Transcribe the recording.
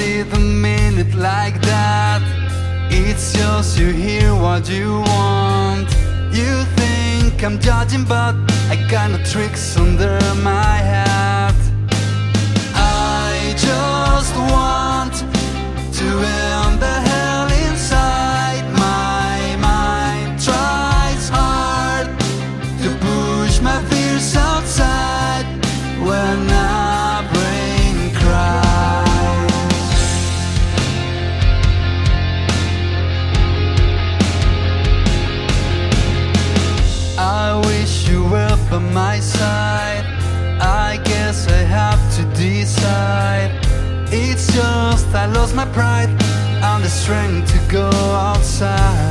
didn't it like that. It's just you hear what you want. You think I'm judging, but I got no tricks under my hat. I just want to end the hell inside my mind. Tries hard to push my fears It's just I lost my pride and the strength to go outside.